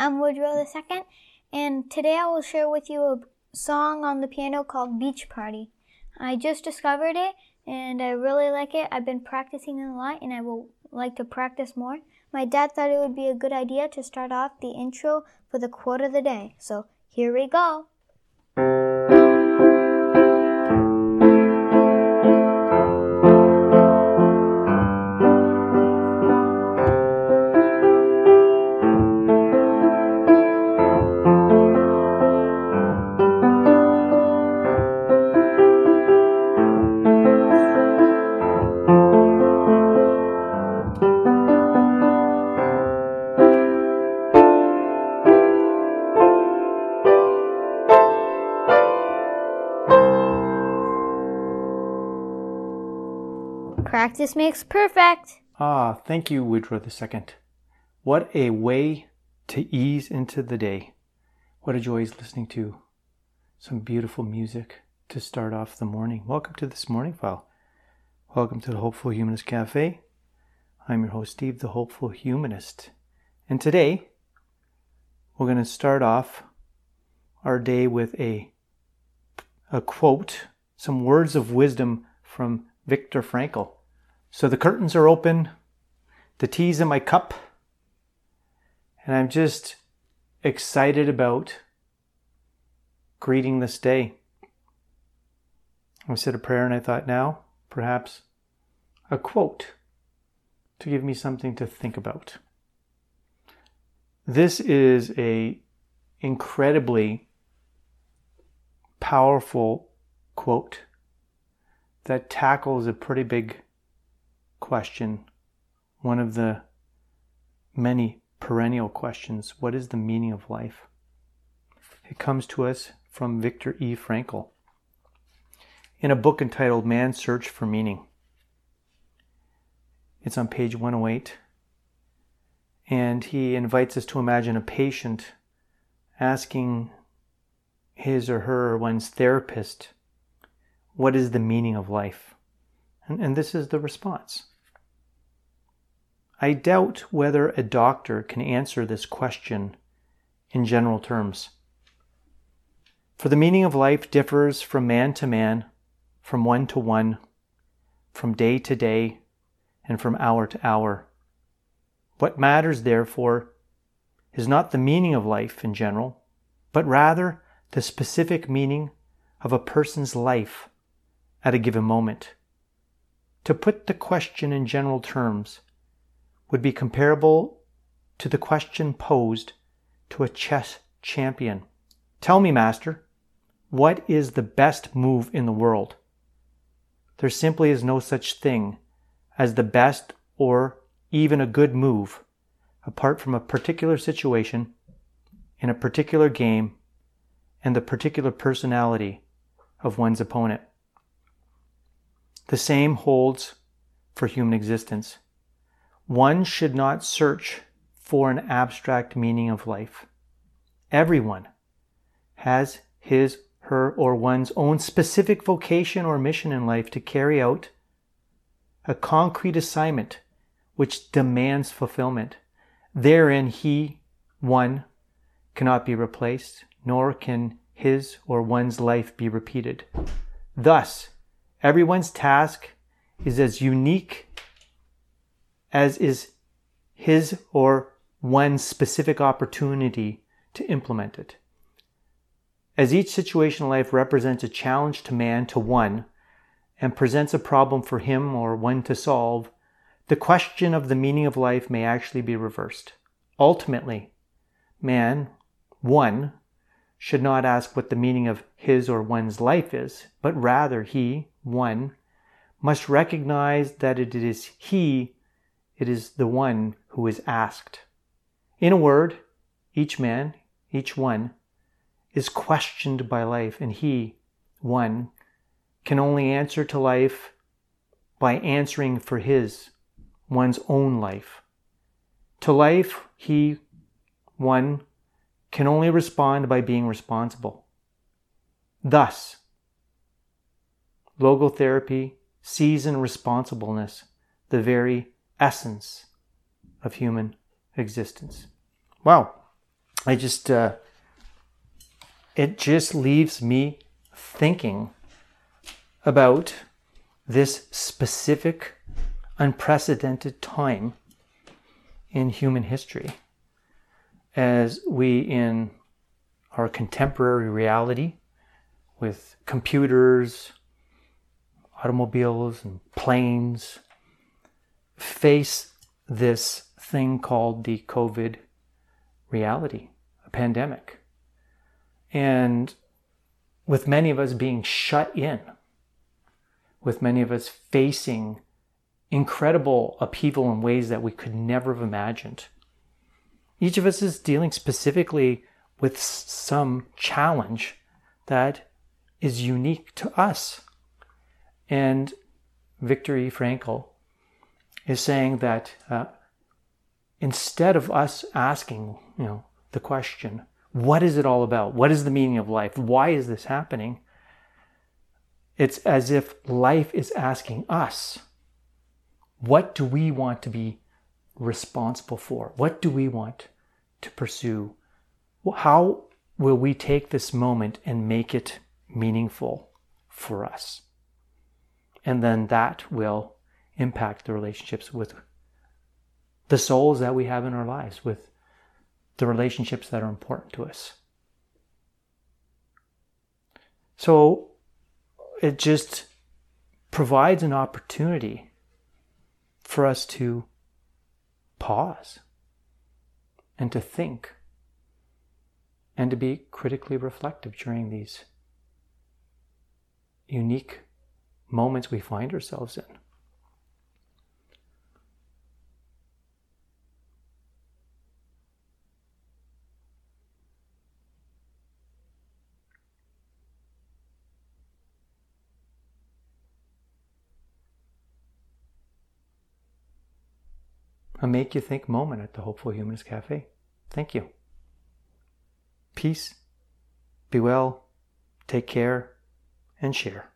I'm Woodrow II, and today I will share with you a song on the piano called Beach Party. I just discovered it and I really like it. I've been practicing it a lot and I will like to practice more. My dad thought it would be a good idea to start off the intro for the quote of the day. So here we go. Practice makes perfect. Ah, thank you, Woodrow II. What a way to ease into the day. What a joy is listening to some beautiful music to start off the morning. Welcome to this morning file. Welcome to the Hopeful Humanist Cafe. I'm your host, Steve, the Hopeful Humanist. And today, we're going to start off our day with a, a quote, some words of wisdom from Viktor Frankl. So the curtains are open, the tea's in my cup, and I'm just excited about greeting this day. I said a prayer and I thought now, perhaps a quote to give me something to think about. This is a incredibly powerful quote that tackles a pretty big question, one of the many perennial questions what is the meaning of life? It comes to us from Viktor E. Frankl in a book entitled Man's Search for Meaning. It's on page 108. And he invites us to imagine a patient asking his or her, one's therapist, what is the meaning of life? And, and this is the response. I doubt whether a doctor can answer this question in general terms. For the meaning of life differs from man to man, from one to one, from day to day, and from hour to hour. What matters, therefore, is not the meaning of life in general, but rather the specific meaning of a person's life at a given moment. To put the question in general terms would be comparable to the question posed to a chess champion. Tell me, master, what is the best move in the world? There simply is no such thing as the best or even a good move apart from a particular situation in a particular game and the particular personality of one's opponent. The same holds for human existence. One should not search for an abstract meaning of life. Everyone has his, her, or one's own specific vocation or mission in life to carry out a concrete assignment which demands fulfillment. Therein, he, one, cannot be replaced, nor can his or one's life be repeated. Thus, everyone's task is as unique as is his or one's specific opportunity to implement it. As each situation in life represents a challenge to man to one and presents a problem for him or one to solve, the question of the meaning of life may actually be reversed. Ultimately, man, one, should not ask what the meaning of his or one's life is, but rather he, one, must recognize that it is he it is the one who is asked. In a word, each man, each one, is questioned by life, and he, one, can only answer to life by answering for his, one's own life. To life, he, one, can only respond by being responsible. Thus, logotherapy sees in responsibleness the very essence of human existence. Wow. I just, uh, it just leaves me thinking about this specific, unprecedented time in human history as we, in our contemporary reality, with computers, automobiles, and planes, face this thing called the COVID reality, a pandemic. And with many of us being shut in, with many of us facing incredible upheaval in ways that we could never have imagined. Each of us is dealing specifically with some challenge that is unique to us. And Viktor E. Frankl is saying that uh, instead of us asking, you know, the question, what is it all about? What is the meaning of life? Why is this happening? It's as if life is asking us, what do we want to be responsible for? What do we want to pursue? How will we take this moment and make it meaningful for us? And then that will impact the relationships with the souls that we have in our lives, with the relationships that are important to us. So it just provides an opportunity for us to pause and to think and to be critically reflective during these unique moments we find ourselves in. A Make You Think moment at the Hopeful Humanist Cafe. Thank you. Peace, be well, take care, and share.